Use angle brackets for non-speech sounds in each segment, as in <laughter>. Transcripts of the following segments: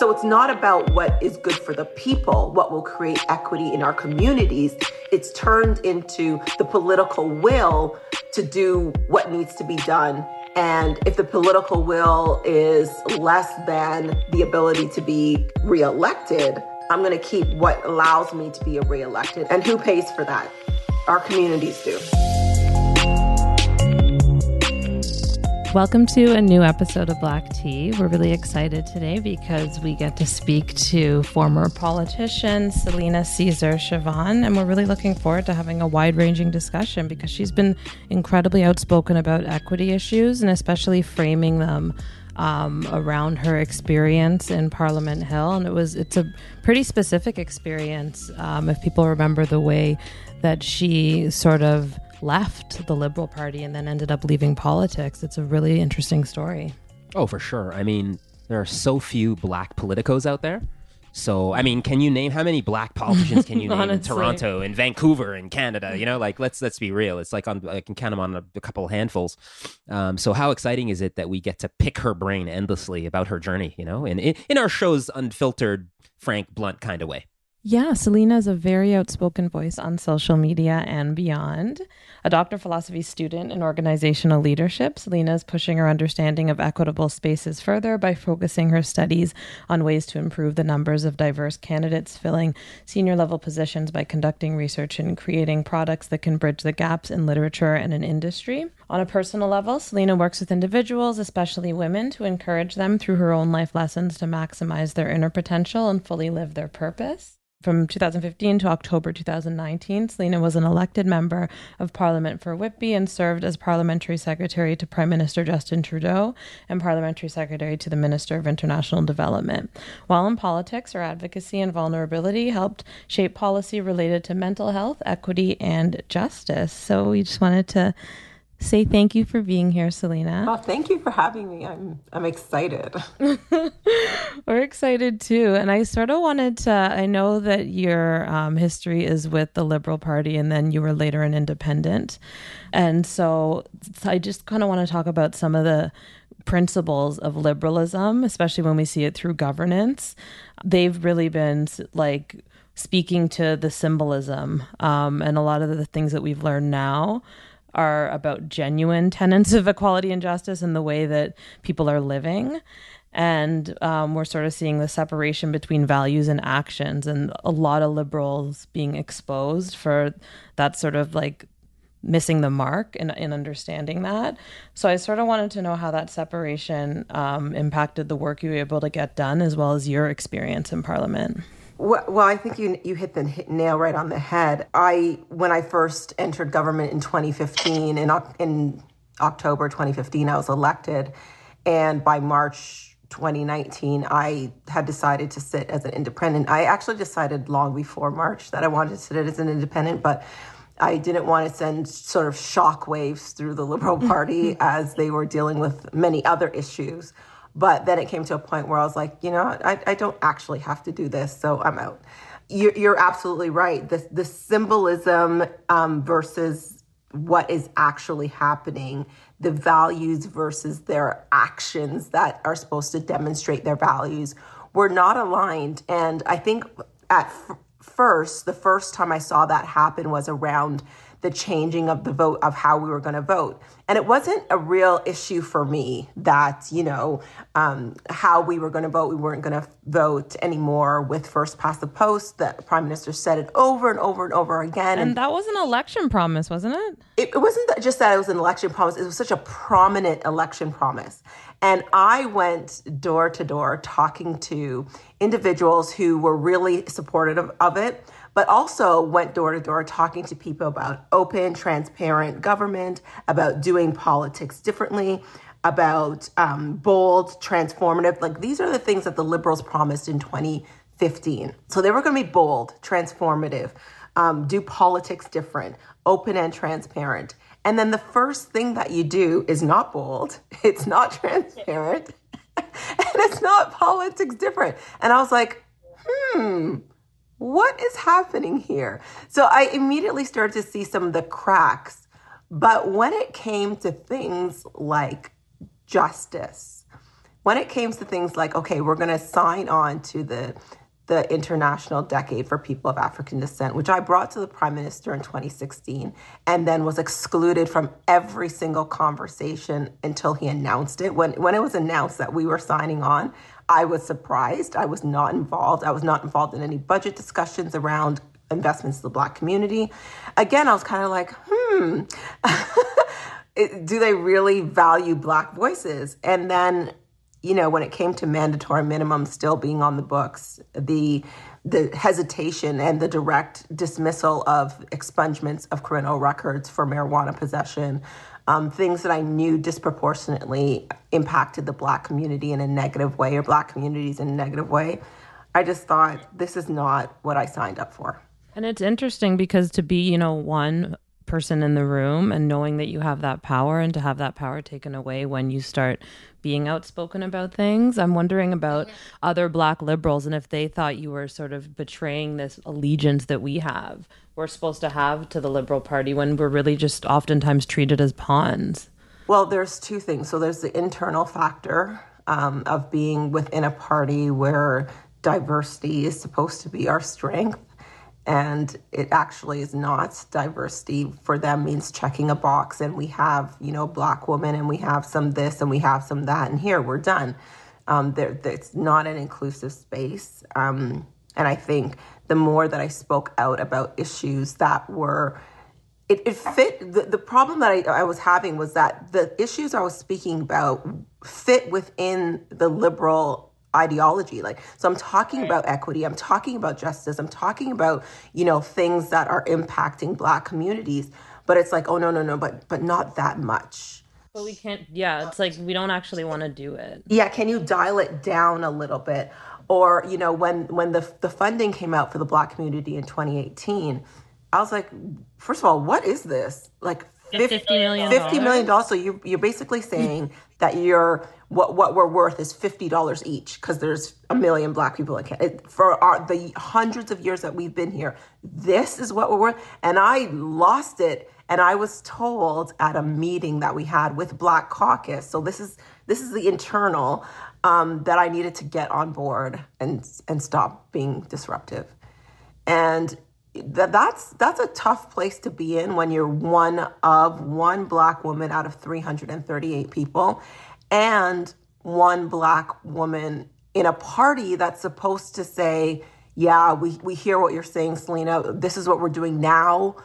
So it's not about what is good for the people, what will create equity in our communities. It's turned into the political will to do what needs to be done. And if the political will is less than the ability to be reelected, I'm going to keep what allows me to be reelected. And who pays for that? Our communities do. Welcome to a new episode of Black Tea. We're really excited today because we get to speak to former politician Celina Caesar Chavannes, and we're really looking forward to having a wide ranging discussion because she's been incredibly outspoken about equity issues and especially framing them. Um, around her experience in Parliament Hill, and it was it's a pretty specific experience. Um, if people remember the way that she sort of left the Liberal Party and then ended up leaving politics. It's a really interesting story. Oh, for sure. I mean, there are so few black politicos out there. So, I mean, can you name how many black politicians can you <laughs> name in Toronto and Vancouver and Canada? You know, like let's let's be real. It's like on I can count them on a, a couple handfuls. Um, so, how exciting is it that we get to pick her brain endlessly about her journey? You know, in, in our show's unfiltered, frank, blunt kind of way. Yeah, Celina is a very outspoken voice on social media and beyond. A Doctor of Philosophy student in organizational leadership, Celina is pushing her understanding of equitable spaces further by focusing her studies on ways to improve the numbers of diverse candidates filling senior level positions by conducting research and creating products that can bridge the gaps in literature and in industry. On a personal level, Celina works with individuals, especially women, to encourage them through her own life lessons to maximize their inner potential and fully live their purpose. From 2015 to October 2019, Celina was an elected member of Parliament for Whitby and served as Parliamentary Secretary to Prime Minister Justin Trudeau and Parliamentary Secretary to the Minister of International Development. While in politics, her advocacy and vulnerability helped shape policy related to mental health, equity, and justice. So we just wanted to say thank you for being here, Celina. Oh, thank you for having me. I'm I'm excited. <laughs> We're excited too, and I sort of wanted to. I know that your um, history is with the Liberal Party, and then you were later an Independent, and so I just kind of want to talk about some of the principles of liberalism, especially when we see it through governance. They've really been like speaking to the symbolism um, and a lot of the things that we've learned now are about genuine tenets of equality and justice and the way that people are living. And um, we're sort of seeing the separation between values and actions, and a lot of liberals being exposed for that sort of like missing the mark in, in understanding that. So I sort of wanted to know how that separation um, impacted the work you were able to get done, as well as your experience in Parliament. Well, I think you you hit the nail right on the head. I when I first entered government in 2015 in in October 2015 I was elected and by March 2019 I had decided to sit as an independent. I actually decided long before March that I wanted to sit as an independent but I didn't want to send sort of shock waves through the Liberal Party <laughs> as they were dealing with many other issues. But then it came to a point where I was like, you know, I, I don't actually have to do this, so I'm out. You're, you're absolutely right. The, the symbolism um, versus what is actually happening, the values versus their actions that are supposed to demonstrate their values, were not aligned. And I think at f- first, the first time I saw that happen was around the changing of the vote of how we were going to vote. And it wasn't a real issue for me that, you know, um, how we were going to vote. We weren't going to vote anymore with first past the post. The prime minister said it over and over and over again. And, and that was an election promise, wasn't it? it? It wasn't just that it was an election promise, it was such a prominent election promise. And I went door to door talking to individuals who were really supportive of it but also went door to door talking to people about open, transparent government, about doing politics differently, about um, bold, transformative. Like these are the things that the liberals promised in 2015. So they were going to be bold, transformative, um, do politics different, open and transparent. And then the first thing that you do is not bold, <laughs> it's not transparent, <laughs> and it's not politics different. And I was like, hmm, what is happening here? So I immediately started to see some of the cracks. But when it came to things like justice, when it came to things like, okay, we're going to sign on to the the International Decade for People of African Descent, which I brought to the Prime Minister in 2016 and then was excluded from every single conversation until he announced it. When, when it was announced that we were signing on, I was surprised. I was not involved. I was not involved in any budget discussions around investments to the Black community. Again, I was kind of like, hmm, <laughs> do they really value Black voices? And then you know, when it came to mandatory minimum still being on the books, the the hesitation and the direct dismissal of expungements of criminal records for marijuana possession, um, things that I knew disproportionately impacted the Black community in a negative way or Black communities in a negative way. I just thought this is not what I signed up for. And it's interesting because to be, you know, one person in the room and knowing that you have that power and to have that power taken away when you start being outspoken about things. I'm wondering about other black liberals and if they thought you were sort of betraying this allegiance that we have, we're supposed to have to the Liberal Party when we're really just oftentimes treated as pawns. Well, there's two things. So there's the internal factor um, of being within a party where diversity is supposed to be our strength and it actually is not diversity. For them means checking a box and we have you know black woman and we have some this and we have some that and here we're done. Um, there, it's not an inclusive space. Um, and i think the more that i spoke out about issues that were it, it fit the, the problem that I, I was having was that the issues i was speaking about fit within the liberal ideology like so i'm talking about equity i'm talking about justice i'm talking about you know things that are impacting black communities but it's like oh no no no but but not that much. But we can't yeah it's like we don't actually want to do it. Yeah can you dial it down a little bit? Or you know when when the the funding came out for the black community in 2018 i was like first of all what is this? Like 50 million 50 million dollars. So you you're basically saying that you're what what we're worth is fifty dollars each because there's a million black people in Canada. For our the hundreds of years that we've been here, this is what we're worth. And I lost it, and I was told at a meeting that we had with Black Caucus. So this is this is the internal um, that I needed to get on board and and stop being disruptive. And that that's that's a tough place to be in when you're one of one black woman out of 338 people and one black woman in a party that's supposed to say, yeah, we, we hear what you're saying, Celina. This is what we're doing now.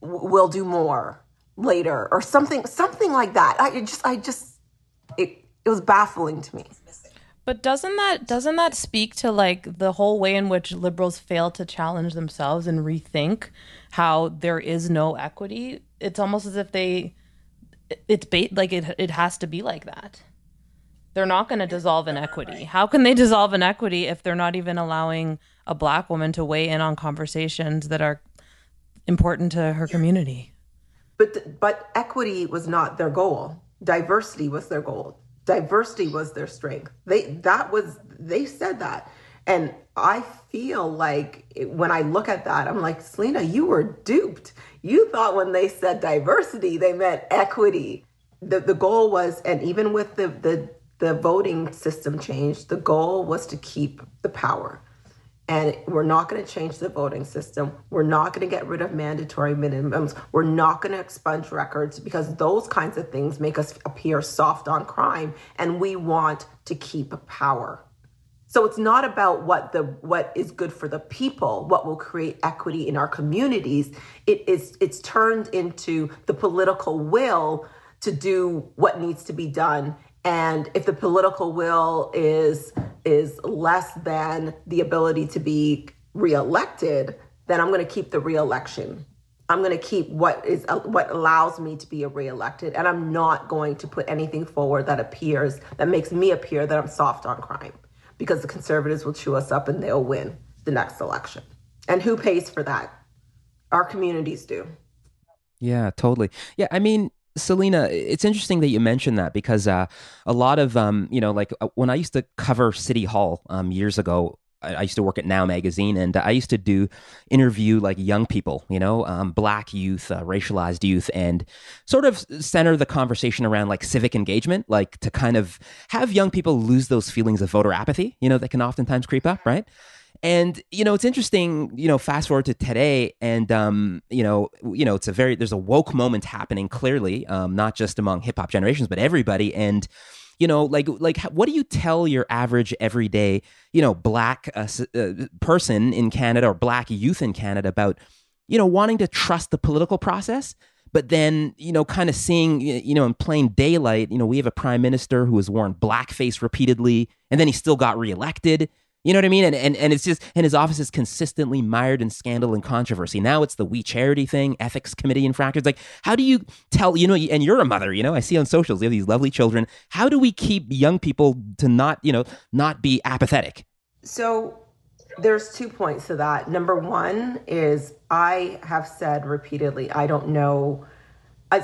We'll do more later or something, something like that. I just, I just, it, it was baffling to me. But doesn't that doesn't that speak to like the whole way in which liberals fail to challenge themselves and rethink how there is no equity? It's almost as if they it's ba- like it it has to be like that. They're not going to dissolve inequity. How can they dissolve inequity if they're not even allowing a black woman to weigh in on conversations that are important to her community? But but equity was not their goal. Diversity was their goal. Diversity was their strength. They that was they said that. And I feel like when I look at that, I'm like, Celina, you were duped. You thought when they said diversity, they meant equity. The, the goal was, and even with the, the, the voting system changed, the goal was to keep the power. And we're not going to change the voting system. We're not going to get rid of mandatory minimums. We're not going to expunge records because those kinds of things make us appear soft on crime. And we want to keep power. So it's not about what the what is good for the people, what will create equity in our communities. It is it's turned into the political will to do what needs to be done. And if the political will is is less than the ability to be reelected, then I'm going to keep the reelection. I'm going to keep what is what allows me to be reelected, and I'm not going to put anything forward that appears that makes me appear that I'm soft on crime because the conservatives will chew us up and they'll win the next election. And who pays for that? Our communities do. Yeah, totally. Yeah, I mean, Celina, it's interesting that you mentioned that because uh, a lot of, um, you know, like uh, when I used to cover City Hall um, years ago, I used to work at Now Magazine, and I used to do interview like young people, you know, um, black youth, uh, racialized youth, and sort of center the conversation around like civic engagement, like to kind of have young people lose those feelings of voter apathy, you know, that can oftentimes creep up, right? And you know, it's interesting. You know, fast forward to today, and um, you know, you know, it's a very there's a woke moment happening clearly, um, not just among hip hop generations, but everybody. And you know, like like what do you tell your average everyday, you know, black uh, uh, person in Canada or black youth in Canada about, you know, wanting to trust the political process? but then you know kind of seeing you know in plain daylight you know we have a prime minister who has worn blackface repeatedly and then he still got reelected you know what I mean? And, and and it's just and his office is consistently mired in scandal and controversy. Now it's the We Charity thing, ethics committee infractions. Like, how do you tell? You know, and you're a mother. You know, I see on socials you have these lovely children. How do we keep young people to not you know not be apathetic? So there's two points to that. Number one is I have said repeatedly I don't know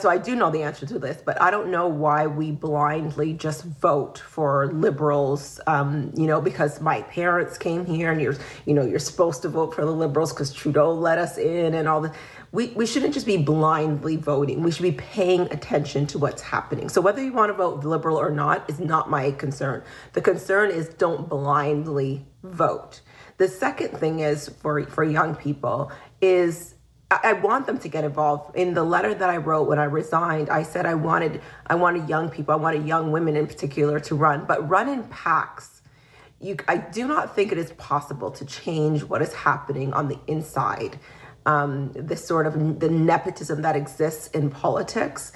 so I do know the answer to this, but I don't know why we blindly just vote for liberals. Um, you know, because my parents came here, and you're, you know, you're supposed to vote for the liberals because Trudeau let us in, and all the. We we shouldn't just be blindly voting. We should be paying attention to what's happening. So whether you want to vote liberal or not is not my concern. The concern is don't blindly vote. The second thing is for for young people is I want them to get involved. In the letter that I wrote when I resigned, I said I wanted I wanted young people, I wanted young women in particular to run, but run in packs. You, I do not think it is possible to change what is happening on the inside. Um, this sort of the nepotism that exists in politics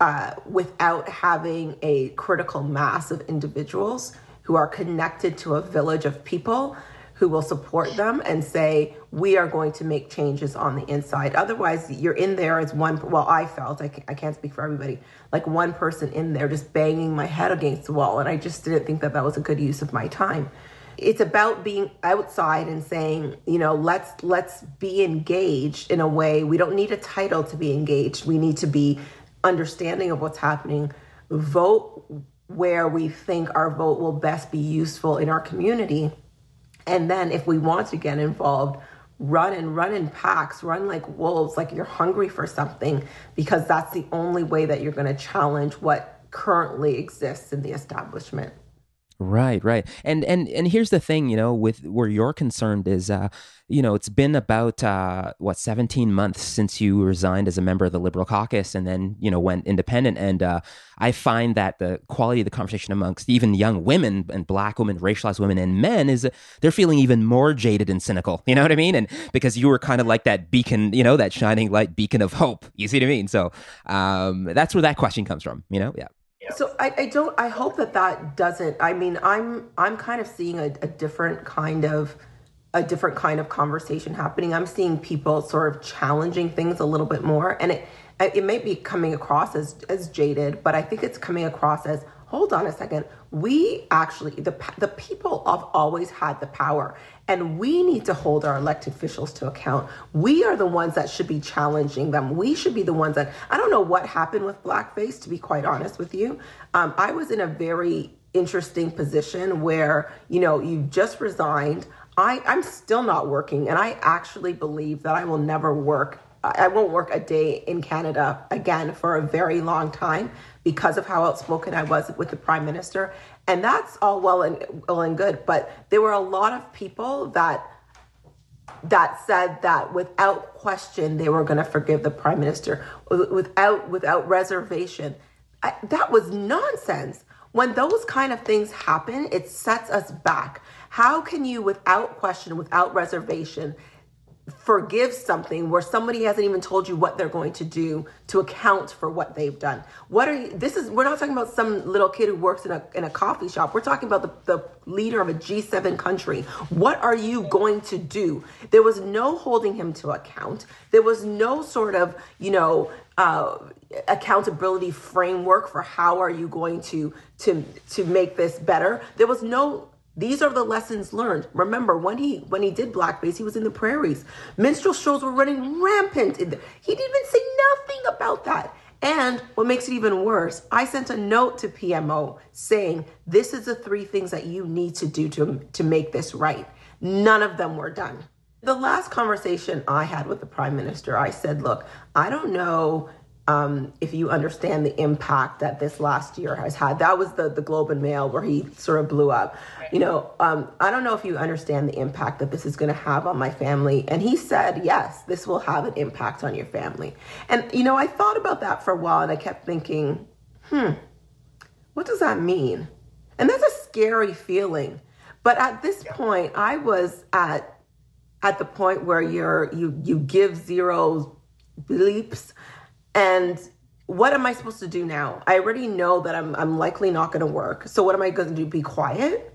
uh, without having a critical mass of individuals who are connected to a village of people who will support them and say, we are going to make changes on the inside. Otherwise, you're in there as one, well, I felt, I can't, I can't speak for everybody, like one person in there just banging my head against the wall. And I just didn't think that that was a good use of my time. It's about being outside and saying, you know, let's let's be engaged in a way. We don't need a title to be engaged. We need to be understanding of what's happening. Vote where we think our vote will best be useful in our community and then if we want to get involved, run and run in packs, run like wolves, like you're hungry for something, because that's the only way that you're going to challenge what currently exists in the establishment. Right, right. And and and here's the thing, you know, with where you're concerned is uh you know, it's been about uh what 17 months since you resigned as a member of the Liberal caucus and then, you know, went independent and uh I find that the quality of the conversation amongst even young women and black women, racialized women and men is they're feeling even more jaded and cynical. <laughs> You know what I mean? And because you were kind of like that beacon, you know, that shining light beacon of hope. You see what I mean? So, um that's where that question comes from, you know? Yeah. So I, I don't. I hope that that doesn't. I mean, I'm I'm kind of seeing a, a different kind of a different kind of conversation happening. I'm seeing people sort of challenging things a little bit more, and it it may be coming across as as jaded, but I think it's coming across as hold on a second. We actually the the people have always had the power, and we need to hold our elected officials to account. We are the ones that should be challenging them. We should be the ones that, I don't know what happened with blackface, to be quite honest with you. Um, I was in a very interesting position where, you know, you just resigned. I, I'm still not working, and I actually believe that I will never work I won't work a day in Canada again for a very long time because of how outspoken I was with the prime minister. And that's all well and well and good, but there were a lot of people that that said that without question they were going to forgive the prime minister without without reservation. I, that was nonsense. When those kind of things happen, it sets us back. How can you, without question, without reservation, forgive something where somebody hasn't even told you what they're going to do to account for what they've done. What are you this is we're not talking about some little kid who works in a, in a coffee shop. We're talking about the, the leader of a g7 country. What are you going to do? There was no holding him to account. There was no sort of you know uh, accountability framework for how are you going to to to make this better. There was no these are the lessons learned. Remember, when he when he did blackface, he was in the prairies. Minstrel shows were running rampant. he didn't even say nothing about that. And what makes it even worse, I sent a note to PMO saying, this is the three things that you need to do to, to make this right. None of them were done. The last conversation I had with the prime minister, I said, look, I don't know um, if you understand the impact that this last year has had. That was the, the Globe and Mail where he sort of blew up. You know, um, I don't know if you understand the impact that this is going to have on my family. And he said, yes, this will have an impact on your family. And, you know, I thought about that for a while and I kept thinking, hmm, what does that mean? And that's a scary feeling. But at this point, I was at at the point where you're you you give zero bleeps and what am I supposed to do now? I already know that I'm I'm likely not going to work. So what am I going to do? Be quiet?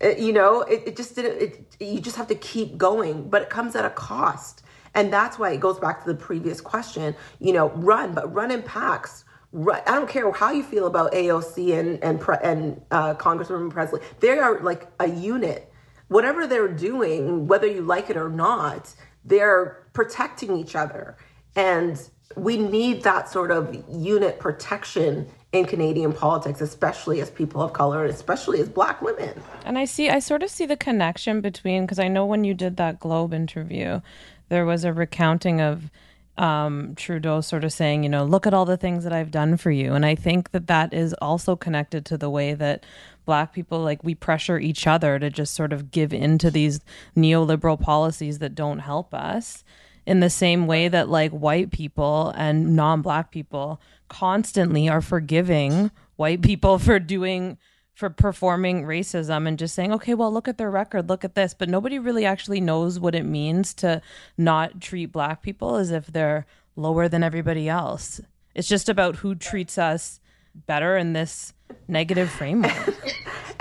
It, uh, you know, it, it just didn't. It, you just have to keep going, but it comes at a cost, and that's why it goes back to the previous question. You know, run, but run in packs. Run, I don't care how you feel about AOC and and and uh, Congresswoman Presley. They are like a unit. Whatever they're doing, whether you like it or not, they're protecting each other and we need that sort of unit protection in Canadian politics, especially as people of color, especially as black women. And I see, I sort of see the connection between, because I know when you did that Globe interview, there was a recounting of um, Trudeau sort of saying, you know, look at all the things that I've done for you. And I think that that is also connected to the way that black people, like, we pressure each other to just sort of give into these neoliberal policies that don't help us in the same way that like white people and non-black people constantly are forgiving white people for doing for performing racism and just saying okay well look at their record look at this. But nobody really actually knows what it means to not treat black people as if they're lower than everybody else. It's just about who treats us better in this negative framework. <laughs>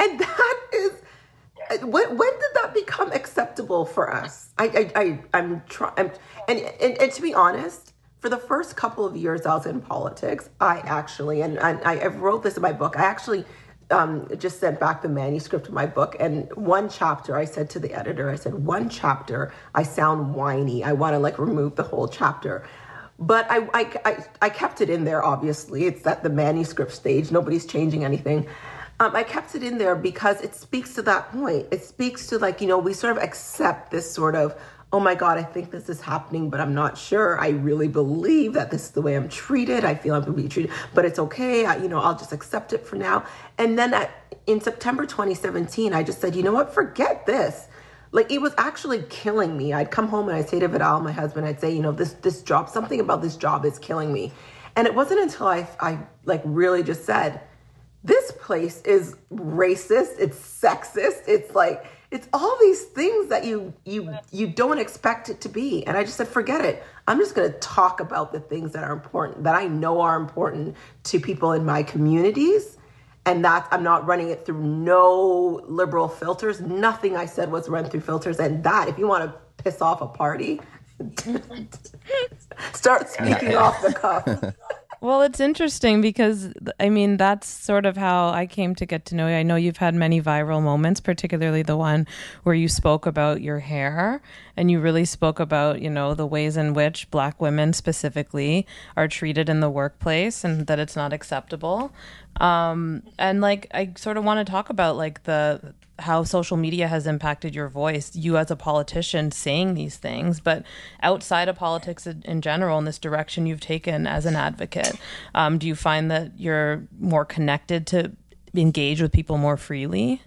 And that when, when did that become acceptable for us? I, I, I I'm trying, and, and, and to be honest, for the first couple of years I was in politics, I actually, and, and I, I wrote this in my book, I actually um, just sent back the manuscript of my book. And one chapter, I said to the editor, I said, one chapter, I sound whiny. I want to like remove the whole chapter. But I, I, I, I kept it in there, obviously. It's at the manuscript stage, nobody's changing anything. Um, I kept it in there because it speaks to that point. It speaks to like, you know, we sort of accept this sort of, oh my God, I think this is happening, but I'm not sure. I really believe that this is the way I'm treated. I feel I'm going to be treated, but it's okay. I, you know, I'll just accept it for now. And then at, in September 2017, I just said, you know what, forget this. Like it was actually killing me. I'd come home and I'd say to Vidal, my husband, I'd say, you know, this this job, something about this job is killing me. And it wasn't until I I like really just said, this place is racist, it's sexist, it's like it's all these things that you you you don't expect it to be. And I just said forget it. I'm just going to talk about the things that are important that I know are important to people in my communities and that I'm not running it through no liberal filters. Nothing I said was run through filters and that if you want to piss off a party <laughs> start speaking off the cuff. <laughs> Well, it's interesting because I mean that's sort of how I came to get to know you. I know you've had many viral moments, particularly the one where you spoke about your hair and you really spoke about, you know, the ways in which black women specifically are treated in the workplace and that it's not acceptable. Um, and like I sort of want to talk about like the how social media has impacted your voice, you as a politician saying these things, but outside of politics in general, in this direction you've taken as an advocate, um, do you find that you're more connected to engage with people more freely?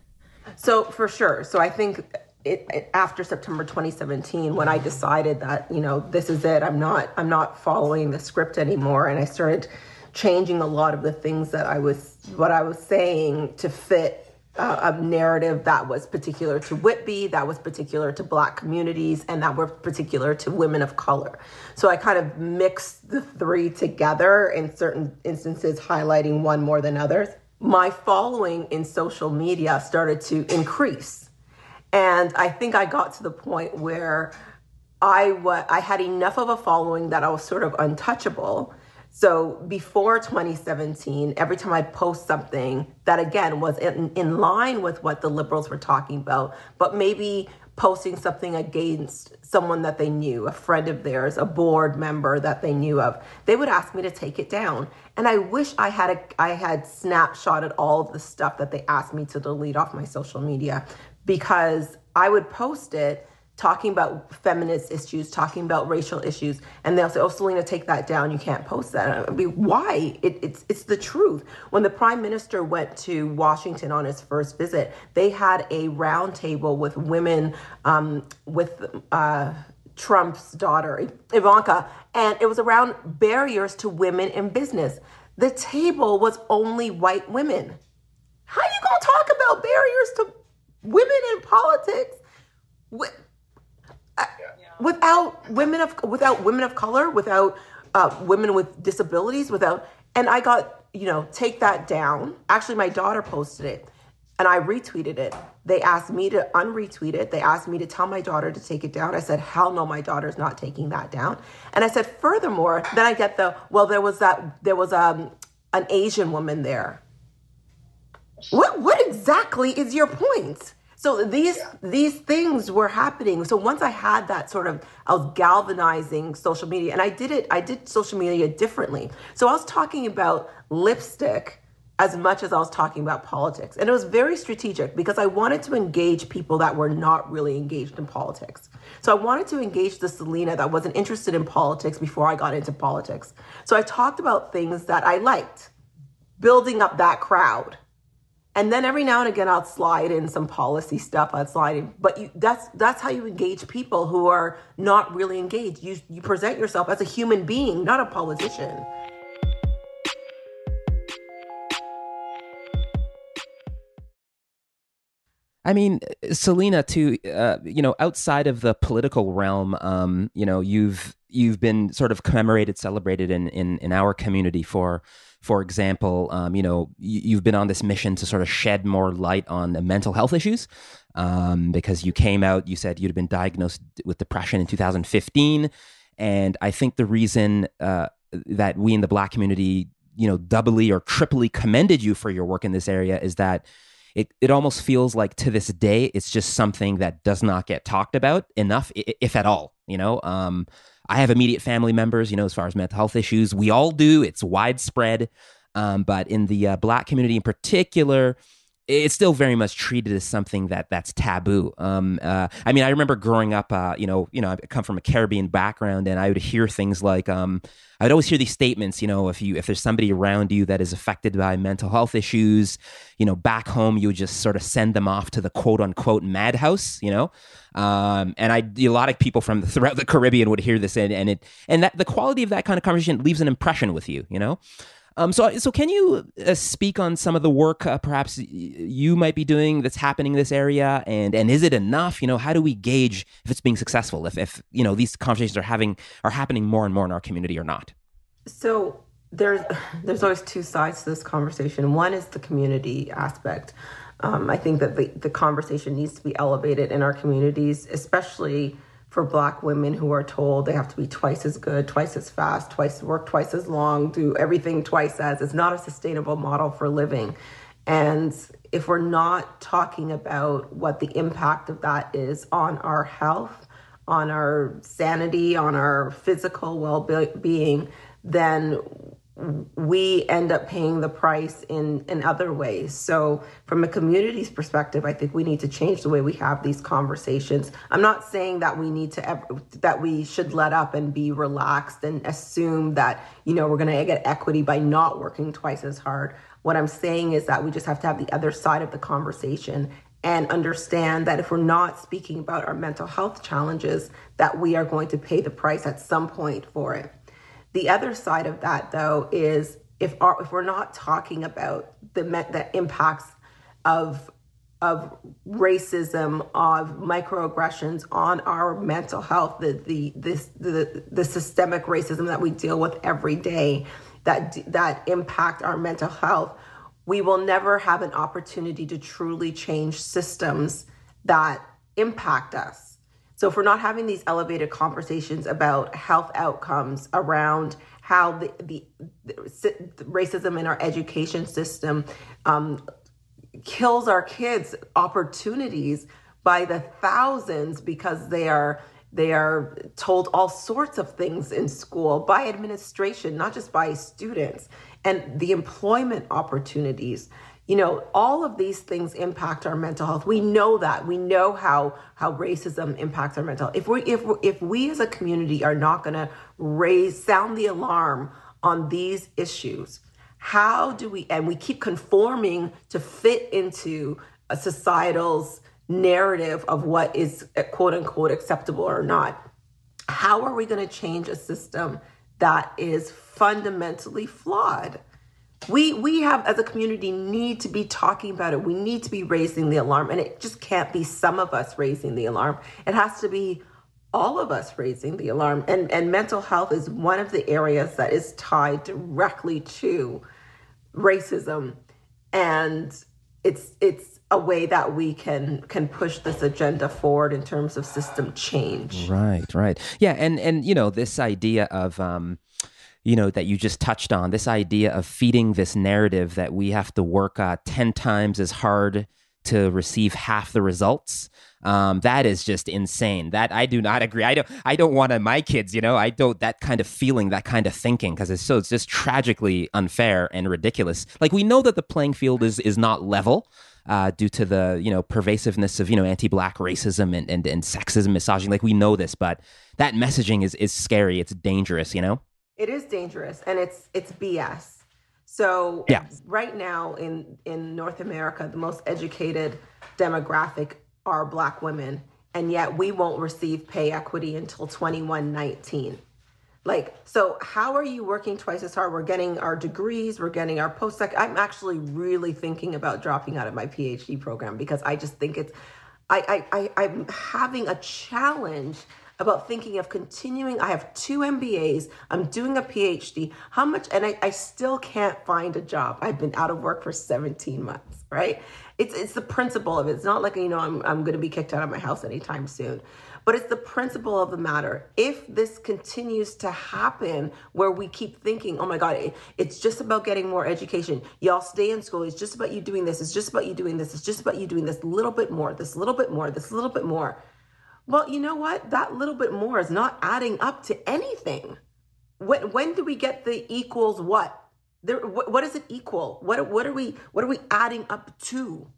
So, for sure. So, I think it, it, after September 2017 when I decided that you know this is it I'm not I'm not following the script anymore and I started changing a lot of the things that I was what I was saying to fit uh, a narrative that was particular to Whitby, that was particular to Black communities, and that were particular to women of color. So I kind of mixed the three together in certain instances, highlighting one more than others. My following in social media started to increase. And I think I got to the point where I, w- I had enough of a following that I was sort of untouchable So before 2017, every time I'd post something that again was in, in line with what the liberals were talking about, but maybe posting something against someone that they knew, a friend of theirs, a board member that they knew of, they would ask me to take it down. And I wish I had a, I had snapshotted all of the stuff that they asked me to delete off my social media because I would post it talking about feminist issues, talking about racial issues, and they'll say, "Oh, Celina, take that down. You can't post that." I mean, why? It, it's it's the truth. When the prime minister went to Washington on his first visit, they had a roundtable with women, um, with uh, Trump's daughter Ivanka, and it was around barriers to women in business. The table was only white women. How are you gonna talk about barriers to women in politics? Without women of without women of color, without uh, women with disabilities, without and I got you know take that down. Actually, my daughter posted it, and I retweeted it. They asked me to unretweet it. They asked me to tell my daughter to take it down. I said, hell no, my daughter's not taking that down. And I said, furthermore, then I get the well, there was that there was um an Asian woman there. What what exactly is your point? So these yeah. these things were happening. So once I had that sort of, I was galvanizing social media, and I did it. I did social media differently. So I was talking about lipstick as much as I was talking about politics, and it was very strategic because I wanted to engage people that were not really engaged in politics. So I wanted to engage the Celina that wasn't interested in politics before I got into politics. So I talked about things that I liked, building up that crowd and then every now and again I'll slide in some policy stuff. I'd slide in, but you, that's that's how you engage people who are not really engaged. You you present yourself as a human being, not a politician. I mean, Celina, to uh, you know, outside of the political realm, um, you know, you've you've been sort of commemorated, celebrated in in, in our community for for example, um, you know, you, have been on this mission to sort of shed more light on mental health issues um, because you came out, you said you'd been diagnosed with depression in 2015. And I think the reason uh, that we in the Black community, you know, doubly or triply commended you for your work in this area is that it, it almost feels like to this day it's just something that does not get talked about enough if at all you know um, I have immediate family members, you know, as far as mental health issues. We all do. It's widespread. Um, but in the uh, black community in particular, it's still very much treated as something that that's taboo. Um, uh, I mean, I remember growing up, uh, you know, you know, I come from a Caribbean background, and I would hear things like, um, I'd always hear these statements, you know, if you if there's somebody around you that is affected by mental health issues, you know, back home you would just sort of send them off to the quote unquote madhouse, you know, um, and I a lot of people from <laughs> throughout the Caribbean would hear this, and and it and that the quality of that kind of conversation leaves an impression with you, you know. Um, so, so can you uh, speak on some of the work uh, perhaps you might be doing that's happening in this area, and and is it enough? You know, how do we gauge if it's being successful? If if you know these conversations are having are happening more and more in our community or not? So there's <sighs> there's always two sides to this conversation. One is the community aspect. Um, I think that the, the conversation needs to be elevated in our communities, especially for black women who are told they have to be twice as good, twice as fast, twice work twice as long, do everything twice as. It's not a sustainable model for living. And if we're not talking about what the impact of that is on our health, on our sanity, on our physical well being, then we end up paying the price in in other ways. So from a community's perspective i think we need to change the way we have these conversations. I'm not saying that we need to ever, that we should let up and be relaxed and assume that you know we're going to get equity by not working twice as hard. What i'm saying is that we just have to have the other side of the conversation and understand that if we're not speaking about our mental health challenges that we are going to pay the price at some point for it the other side of that, though, is if our, if we're not talking about the the impacts of of racism, of microaggressions on our mental health, the the this the the systemic racism that we deal with every day, that that impact our mental health, we will never have an opportunity to truly change systems that impact us. So if we're not having these elevated conversations about health outcomes around how the, the, the racism in our education system um, kills our kids opportunities by the thousands because they are they are told all sorts of things in school by administration not just by students and the employment opportunities you know all of these things impact our mental health. We know that. We know how how racism impacts our mental health. If we if if we as a community are not going to raise sound the alarm on these issues how do we and we keep conforming to fit into a societal's narrative of what is eh, quote unquote acceptable or not how are we going to change a system that is fundamentally flawed we we have as a community need to be talking about it. We need to be raising the alarm and it just can't be some of us raising the alarm. It has to be all of us raising the alarm and and mental health is one of the areas that is tied directly to racism and it's it's a way that we can can push this agenda forward in terms of system change. Right right. Yeah and and you know this idea of um you know that you just touched on this idea of feeding this narrative that we have to work uh, 10 times as hard to receive half the results um, that is just insane. That i do not agree. I don't i don't want to my kids you know i don't that kind of feeling that kind of thinking because it's so it's just tragically unfair and ridiculous. Like we know that the playing field is is not level uh, due to the you know pervasiveness of you know anti-black racism and, and, and sexism misogyny like we know this but that messaging is is scary. It's dangerous you know it is dangerous and it's it's bs so yeah. right now in in north america the most educated demographic are black women and yet we won't receive pay equity until 2119 like so how are you working twice as hard? We're getting our degrees we're getting our post-sec i'm actually really thinking about dropping out of my phd program because i just think it's i i, I i'm having a challenge about thinking of continuing. I have two MBAs. I'm doing a PhD. How much? And I, I still can't find a job. I've been out of work for 17 months, right? It's, it's the principle of it. It's not like, you know, I'm, I'm going to be kicked out of my house anytime soon. But it's the principle of the matter. If this continues to happen where we keep thinking, oh my God, it's just about getting more education. Y'all stay in school. It's just about you doing this. It's just about you doing this. It's just about you doing this little bit more, this little bit more, this little bit more well, you know what? That little bit more is not adding up to anything. When when do we get the equals what? There what, what is it equal? What what are we what are we adding up to?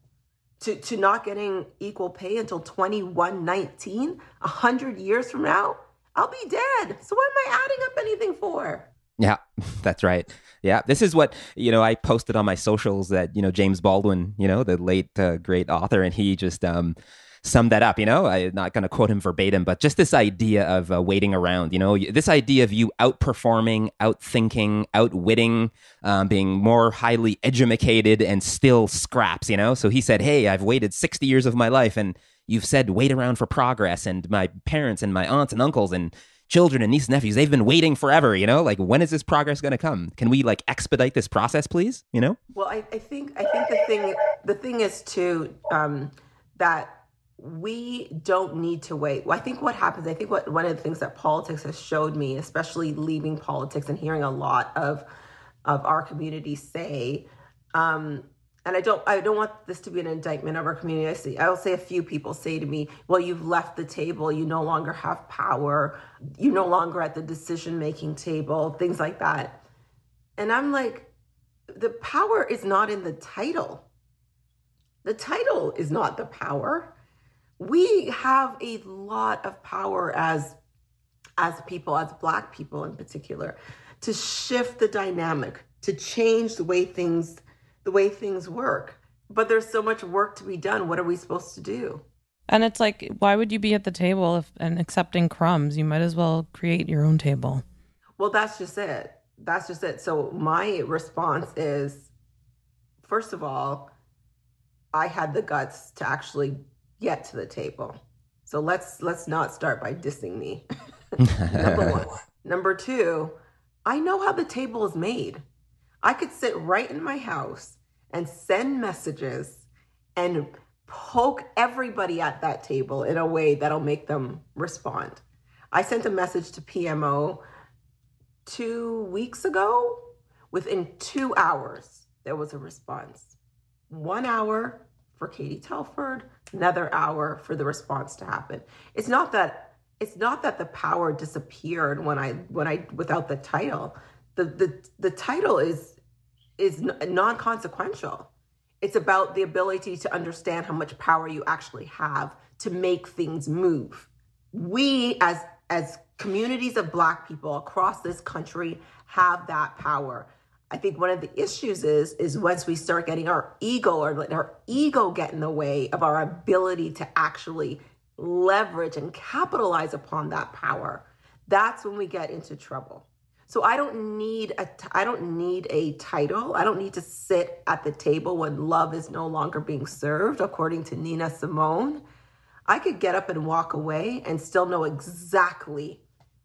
To to not getting equal pay until 2119, 100 years from now? I'll be dead. So what am I adding up anything for? Yeah, <laughs> that's right. Yeah, this is what you know. I posted on my socials that you know James Baldwin, you know, the late uh, great author, and he just um, summed that up. You know, I'm not going to quote him verbatim, but just this idea of uh, waiting around. You know, this idea of you outperforming, outthinking, outwitting, um, being more highly educated, and still scraps. You know, so he said, "Hey, I've waited 60 years of my life, and you've said wait around for progress." And my parents and my aunts and uncles and children and nieces and nephews they've been waiting forever you know like when is this progress going to come can we like expedite this process please you know well I, I think i think the thing the thing is too um that we don't need to wait. I think what happens, I think what one of the things that politics has showed me, especially leaving politics and hearing a lot of of our community say, um, and I don't I don't want this to be an indictment of our community. I see I'll say a few people say to me, Well, you've left the table, you no longer have power, you're no longer at the decision making table, things like that. And I'm like, the power is not in the title. The title is not the power we have a lot of power as as people as black people in particular to shift the dynamic to change the way things the way things work. But there's so much work to be done. What are we supposed to do? And it's like why would you be at the table if, and accepting crumbs? You might as well create your own table. Well that's just it. That's just it. So my response is first of all i had the guts to actually get to the table. So let's let's not start by dissing me. <laughs> Number one. Number two, I know how the table is made. I could sit right in my house and send messages and poke everybody at that table in a way that'll make them respond. I sent a message to PMO two weeks ago, within two hours, there was a response. One hour for Katie Telford, another hour for the response to happen. It's not that it's not that the power disappeared when I when I without the title. The the the title is is non-consequential. It's about the ability to understand how much power you actually have to make things move. We as as communities of black people across this country have that power. I think one of the issues is is once we start getting our ego or let our ego get in the way of our ability to actually leverage and capitalize upon that power, that's when we get into trouble. So I don't need a I don't need a title. I don't need to sit at the table when love is no longer being served according to Nina Simone. I could get up and walk away and still know exactly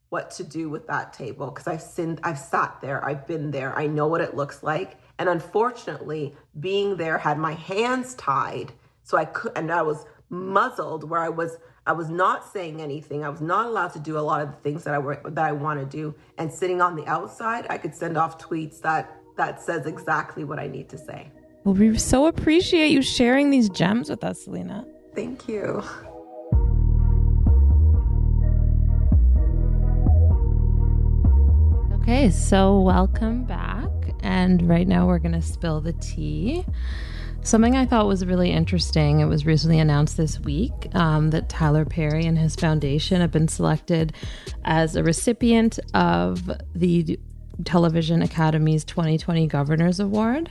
what to do with that table because I've sinned, I've sat there, I've been there, I know what it looks like. And unfortunately, being there had my hands tied. So I could and I was muzzled where I was I was not saying anything. I was not allowed to do a lot of the things that I were, that I want to do. And sitting on the outside, I could send off tweets that that says exactly what I need to say. Well, we so appreciate you sharing these gems with us, Celina. Thank you. Okay, so welcome back. And right now we're going to spill the tea. Something I thought was really interesting, it was recently announced this week um, that Tyler Perry and his foundation have been selected as a recipient of the Television Academy's 2020 Governors Award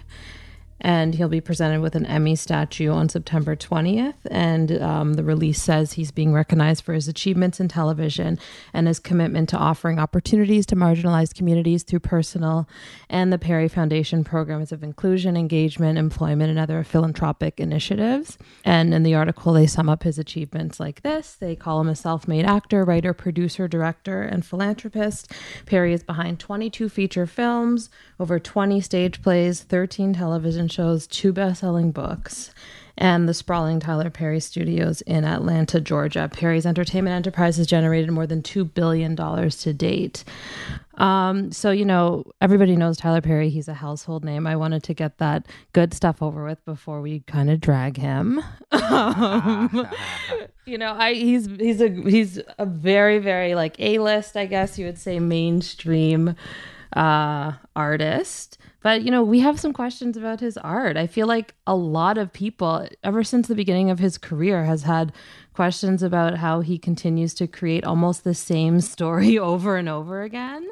and he'll be presented with an Emmy statue on September 20th. And um, the release says he's being recognized for his achievements in television and his commitment to offering opportunities to marginalized communities through personal and the Perry Foundation programs of inclusion, engagement, employment, and other philanthropic initiatives. And in the article, they sum up his achievements like this they call him a self made actor, writer, producer, director, and philanthropist. Perry is behind 22 feature films, over 20 stage plays, 13 television shows, two best selling books, and the sprawling Tyler Perry Studios in Atlanta, Georgia. Perry's entertainment enterprise has generated more than $2 billion to date. Um, so, you know, everybody knows Tyler Perry. He's a household name. I wanted to get that good stuff over with before we kind of drag him. <laughs> um, you know, I he's he's a he's a very very like A list, I guess you would say, mainstream uh, artist. But, you know, we have some questions about his art. I feel like a lot of people, ever since the beginning of his career, has had questions about how he continues to create almost the same <laughs> story over and over again.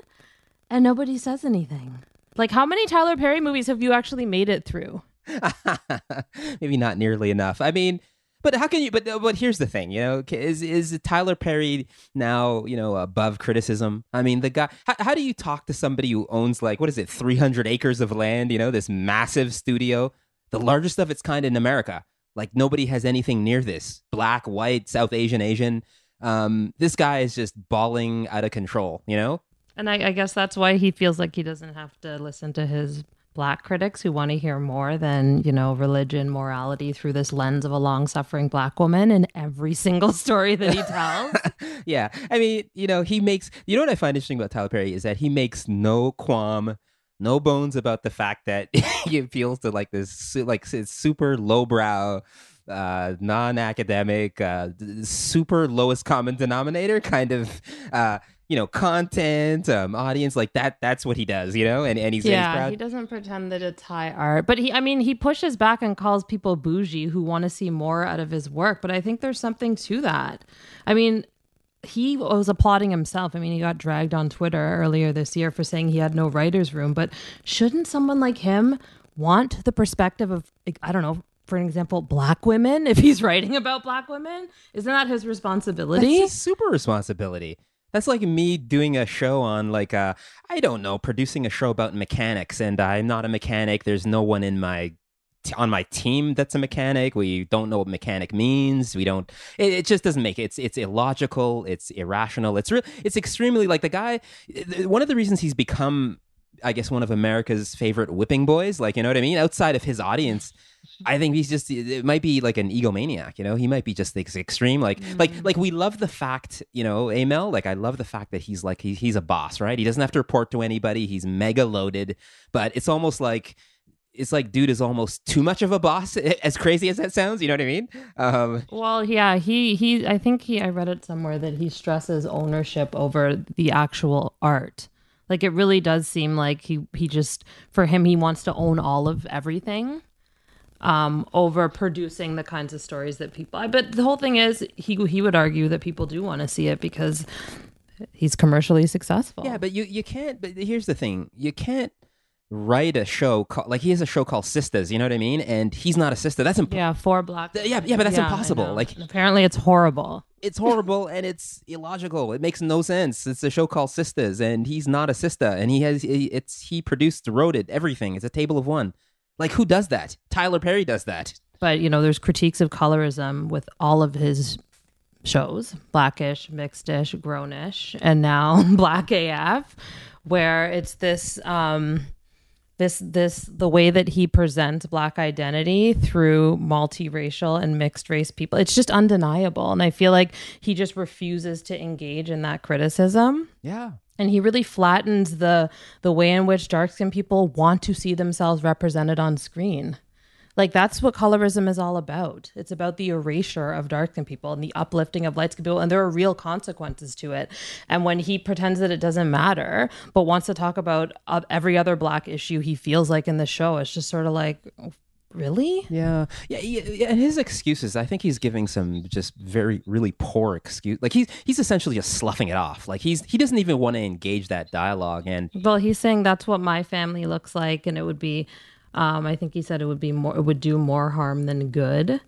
And nobody says anything. Like, how many Tyler Perry movies have you actually made it through? <laughs> Maybe not nearly enough. I mean, but how can you? But but here's the thing, you know, is is Tyler Perry now you know above criticism? I mean, the guy. How, how do you talk to somebody who owns like what is it, 300 acres of land? You know, this massive studio, the largest of its kind in America. Like nobody has anything near this. Black, white, South Asian, Asian. Um, this guy is just balling out of control. You know. And I, I guess that's why he feels like he doesn't have to listen to his black critics who want to hear more than, you know, religion, morality through this lens of a long suffering black woman in every <laughs> single story that he tells. <laughs> yeah. I mean, you know, he makes, you know what I find interesting about Tyler Perry is that he makes no qualm, no bones about the fact that <laughs> he appeals to like this, like, super lowbrow, uh, non-academic, uh, super lowest common denominator kind of uh, you know content um audience like that that's what he does you know and, and he's yeah he doesn't pretend that it's high art but he i mean he pushes back and calls people bougie who want to see more out of his work but i think there's something to that i mean he was applauding himself. I mean, he got dragged on Twitter earlier this year for saying he had no writer's room. But shouldn't someone like him want the perspective of, I don't know, for an example, black women if he's writing about black women? Isn't that his responsibility? Super responsibility. That's like me doing a show on like uh I don't know, producing a show about mechanics and I'm not a mechanic. There's no one in my on my team that's a mechanic. We don't know what mechanic means. We don't. It, it, just doesn't make it. It's it's illogical. It's irrational. It's real. It's extremely like the guy. One of the reasons he's become, I guess, one of America's favorite whipping boys. Like you know what I mean. Outside of his audience, I think he's just it might be like an egomaniac, you know. He might be just like extreme, like mm. like like we love the fact, you know, Amel. Like I love the fact that he's like he, he's a boss, right? He doesn't have to report to anybody. He's mega loaded, but it's almost like it's like dude is almost too much of a boss <laughs> as crazy as that sounds you know what i mean um, well yeah he he i think he i read it somewhere that he stresses ownership over the actual art like it really does seem like he he just for him he wants to own all of everything um, over producing the kinds of stories that people. But the whole thing is, he he would argue that people do want to see it because he's commercially successful. Yeah, but you you can't. But here's the thing: you can't write a show called like he has a show called Sistas. You know what I mean? And he's not a sister. That's imp- yeah, four black. Yeah, yeah, but that's yeah, impossible. Like and apparently, it's horrible. It's horrible and it's illogical. It makes no sense. It's a show called Sistas, and he's not a sister, and he has it's he produced, wrote it, everything. It's a table of one. Like who does that? Tyler Perry does that. But you know, there's critiques of colorism with all of his shows, Blackish, Mixedish, Grownish, and now <laughs> Black AF, where it's this um this this the way that he presents black identity through multiracial and mixed race people it's just undeniable and i feel like he just refuses to engage in that criticism yeah and he really flattens the the way in which dark skinned people want to see themselves represented on screen. Like that's what colorism is all about. It's about the erasure of dark skinned people and the uplifting of light skinned people and there are real consequences to it. And when he pretends that it doesn't matter but wants to talk about uh, every other black issue he feels like in the show it's just sort of like Really? Yeah. yeah. Yeah. And his excuses, I think he's giving some just very, really poor excuse. Like he's he's essentially just sloughing it off. Like he's he doesn't even want to engage that dialogue. And well, he's saying that's what my family looks like, and it would be. Um, I think he said it would be more. It would do more harm than good.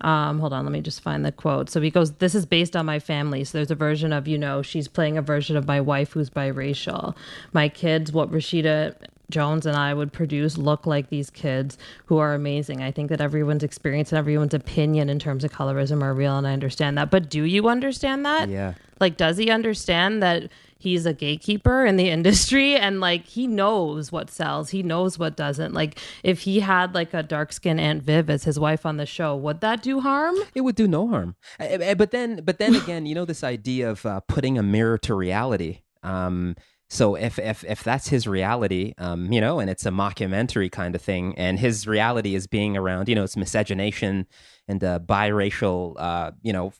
Um, hold on, let me just find the quote. So he goes, This is based on my family. So there's a version of, you know, she's playing a version of my wife who's biracial. My kids, what Rashida Jones and I would produce look like these kids who are amazing. I think that everyone's experience and everyone's opinion in terms of colorism are real, and I understand that. But do you understand that? Yeah. Like, does he understand that he's a gatekeeper in the <laughs> industry and like he knows what sells, he knows what doesn't? Like, if he had like a dark skinned Aunt Viv as his wife on the show, would that do harm? It would do no harm. But then, but then <laughs> again, you know, this idea of uh, putting a mirror to reality. Um, so if if if that's his reality, um, you know, and it's a mockumentary kind of thing, and his reality is being around, you know, it's miscegenation and uh, biracial, uh, you know,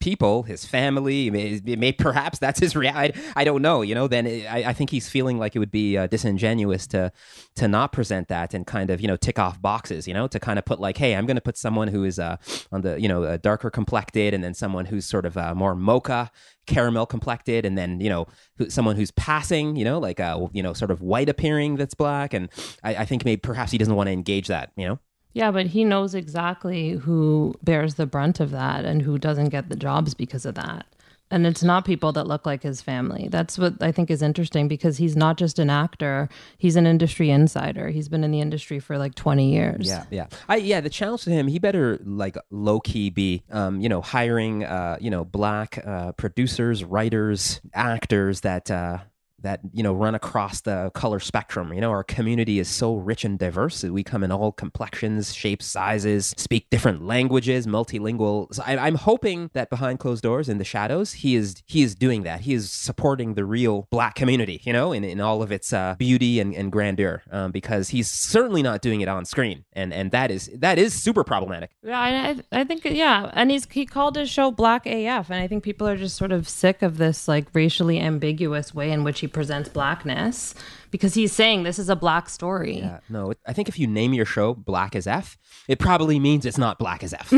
people, his family, may, may, perhaps that's his reality. I, don't know, you know. Then it, I, I, think he's feeling like it would be uh, disingenuous to to not present that and kind of you know tick off boxes, you know, to kind of put like, hey, I'm going to put someone who is uh, on the you know uh, darker complected, and then someone who's sort of uh, more mocha caramel complected, and then you know who, someone who's passing, you know, like uh, you know sort of white appearing that's black, and I, I think maybe perhaps he doesn't want to engage that, you know. Yeah, but he knows exactly who bears the brunt of that and who doesn't get the jobs because of that. And it's not people that look like his family. That's what I think is interesting because he's not just an actor, he's an industry insider. He's been in the industry for like 20 years. Yeah, yeah. I yeah, the challenge to him, he better like low key be um, you know, hiring uh, you know, black uh, producers, writers, actors that uh that you know run across the color spectrum you know our community is so rich and diverse we come in all complexions shapes sizes speak different languages multilingual. So I, am hoping that behind closed doors in the shadows he is he is doing that. He is supporting the real black community you know in, in all of its uh, beauty and, and grandeur um, because he's certainly not doing it on screen. And and that is that is super problematic. Yeah I, I think yeah and he's he called his show black af and i think people are just sort of sick of this like racially ambiguous way in which he presents blackness because he's saying this is a black story. Yeah, no, I think if you name your show Black as F, it probably means it's not Black as F.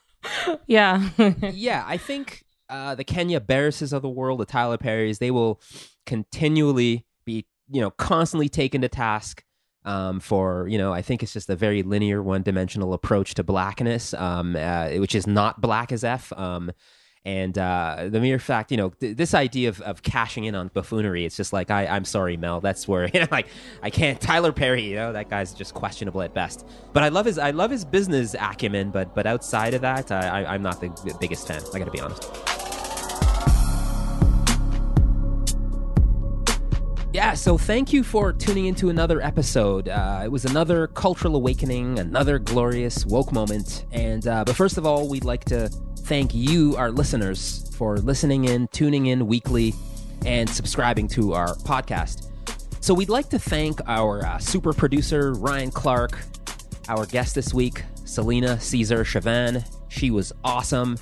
<laughs> yeah. <laughs> yeah, I think uh, the Kenya Barrises of the world, the Tyler Perrys, they will continually be, you know, constantly taken to task um, for you know I think it's just a very linear, one-dimensional approach to blackness, um, uh, which is not black as f. Um, and uh, the mere fact, you know, th- this idea of, of cashing in on buffoonery, it's just like, I, I'm sorry, Mel. That's where, <laughs> you know, like, I can't. Tyler Perry, you know, that guy's just questionable at best. But I love his, I love his business acumen. But, but outside of that, I, I, I'm not the biggest fan. I got to be honest. Yeah, so thank you for tuning into another episode. Uh, it was another cultural awakening, another glorious woke moment. And uh, but first of all, we'd like to thank you, our listeners, for listening in, tuning in weekly, and subscribing to our podcast. So we'd like to thank our uh, super producer Ryan Clark, our guest this week, Celina Caesar Chavannes. She was awesome.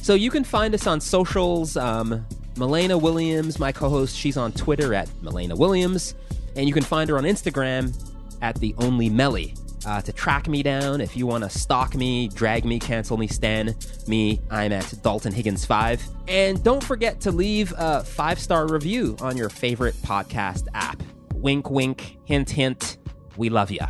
So you can find us on socials. Um, Williams, my co host, she's on Twitter at Milena Williams. And you can find her on Instagram at the Only Melly. Uh, to track me down, if you want to stalk me, drag me, cancel me, stan me, I'm at Dalton Higgins 5. And don't forget to leave a five star review on your favorite podcast app. Wink, wink, hint, hint. We love ya.